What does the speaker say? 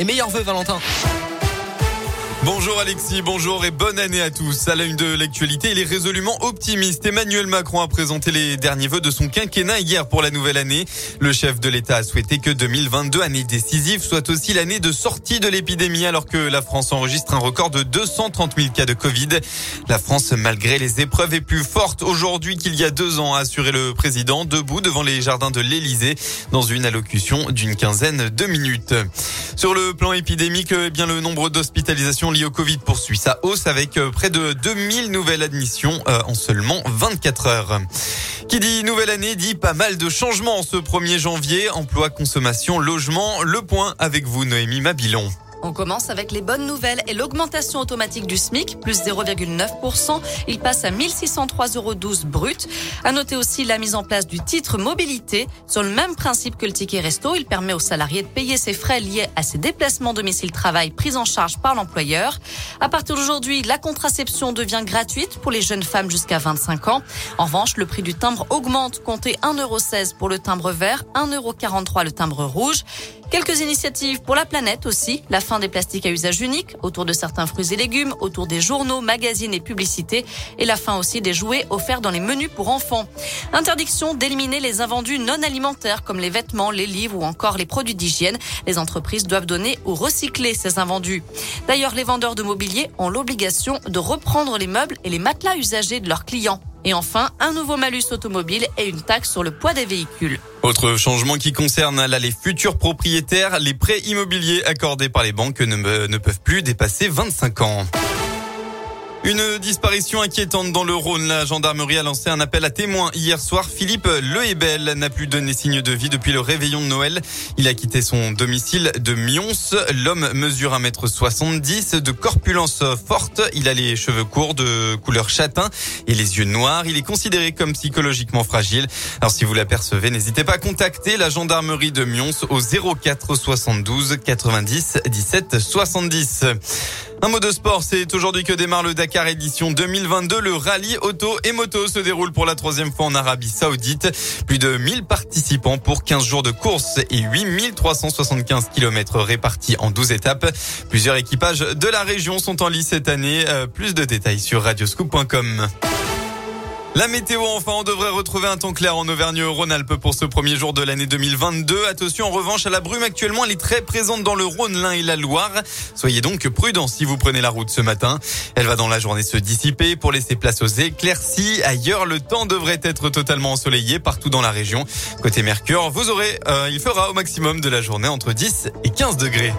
et meilleurs vœux Valentin. Bonjour Alexis, bonjour et bonne année à tous. À la de l'actualité, il est résolument optimiste. Emmanuel Macron a présenté les derniers vœux de son quinquennat hier pour la nouvelle année. Le chef de l'État a souhaité que 2022, année décisive, soit aussi l'année de sortie de l'épidémie alors que la France enregistre un record de 230 000 cas de Covid. La France, malgré les épreuves, est plus forte aujourd'hui qu'il y a deux ans, a assuré le président, debout devant les jardins de l'Élysée dans une allocution d'une quinzaine de minutes. Sur le plan épidémique, eh bien, le nombre d'hospitalisations lié au Covid poursuit sa hausse avec euh, près de 2000 nouvelles admissions euh, en seulement 24 heures. Qui dit nouvelle année dit pas mal de changements ce 1er janvier. Emploi, consommation, logement. Le point avec vous, Noémie Mabilon. On commence avec les bonnes nouvelles et l'augmentation automatique du SMIC, plus 0,9%. Il passe à 1603,12 euros brut. À noter aussi la mise en place du titre mobilité. Sur le même principe que le ticket resto, il permet aux salariés de payer ses frais liés à ses déplacements domicile-travail pris en charge par l'employeur. À partir d'aujourd'hui, la contraception devient gratuite pour les jeunes femmes jusqu'à 25 ans. En revanche, le prix du timbre augmente, comptez 1,16€ pour le timbre vert, 1,43€ le timbre rouge. Quelques initiatives pour la planète aussi. La fin des plastiques à usage unique autour de certains fruits et légumes, autour des journaux, magazines et publicités. Et la fin aussi des jouets offerts dans les menus pour enfants. Interdiction d'éliminer les invendus non alimentaires comme les vêtements, les livres ou encore les produits d'hygiène. Les entreprises doivent donner ou recycler ces invendus. D'ailleurs, les vendeurs de mobilier ont l'obligation de reprendre les meubles et les matelas usagés de leurs clients. Et enfin, un nouveau malus automobile et une taxe sur le poids des véhicules. Autre changement qui concerne les futurs propriétaires, les prêts immobiliers accordés par les banques ne, ne peuvent plus dépasser 25 ans. Une disparition inquiétante dans le Rhône. La gendarmerie a lancé un appel à témoins hier soir. Philippe Lehebel n'a plus donné signe de vie depuis le réveillon de Noël. Il a quitté son domicile de Mions. L'homme mesure 1m70 de corpulence forte. Il a les cheveux courts de couleur châtain et les yeux noirs. Il est considéré comme psychologiquement fragile. Alors si vous l'apercevez, n'hésitez pas à contacter la gendarmerie de Mions au 04 72 90 17 70. Un mot de sport, c'est aujourd'hui que démarre le Dakar édition 2022. Le rallye auto et moto se déroule pour la troisième fois en Arabie Saoudite. Plus de 1000 participants pour 15 jours de course et 8375 km répartis en 12 étapes. Plusieurs équipages de la région sont en lice cette année. Euh, plus de détails sur radioscoop.com. La météo, enfin, on devrait retrouver un temps clair en Auvergne-Rhône-Alpes pour ce premier jour de l'année 2022. Attention, en revanche, à la brume actuellement, elle est très présente dans le Rhône, l'Ain et la Loire. Soyez donc prudents si vous prenez la route ce matin. Elle va dans la journée se dissiper pour laisser place aux éclaircies. Ailleurs, le temps devrait être totalement ensoleillé partout dans la région. Côté Mercure, vous aurez, euh, il fera au maximum de la journée entre 10 et 15 degrés.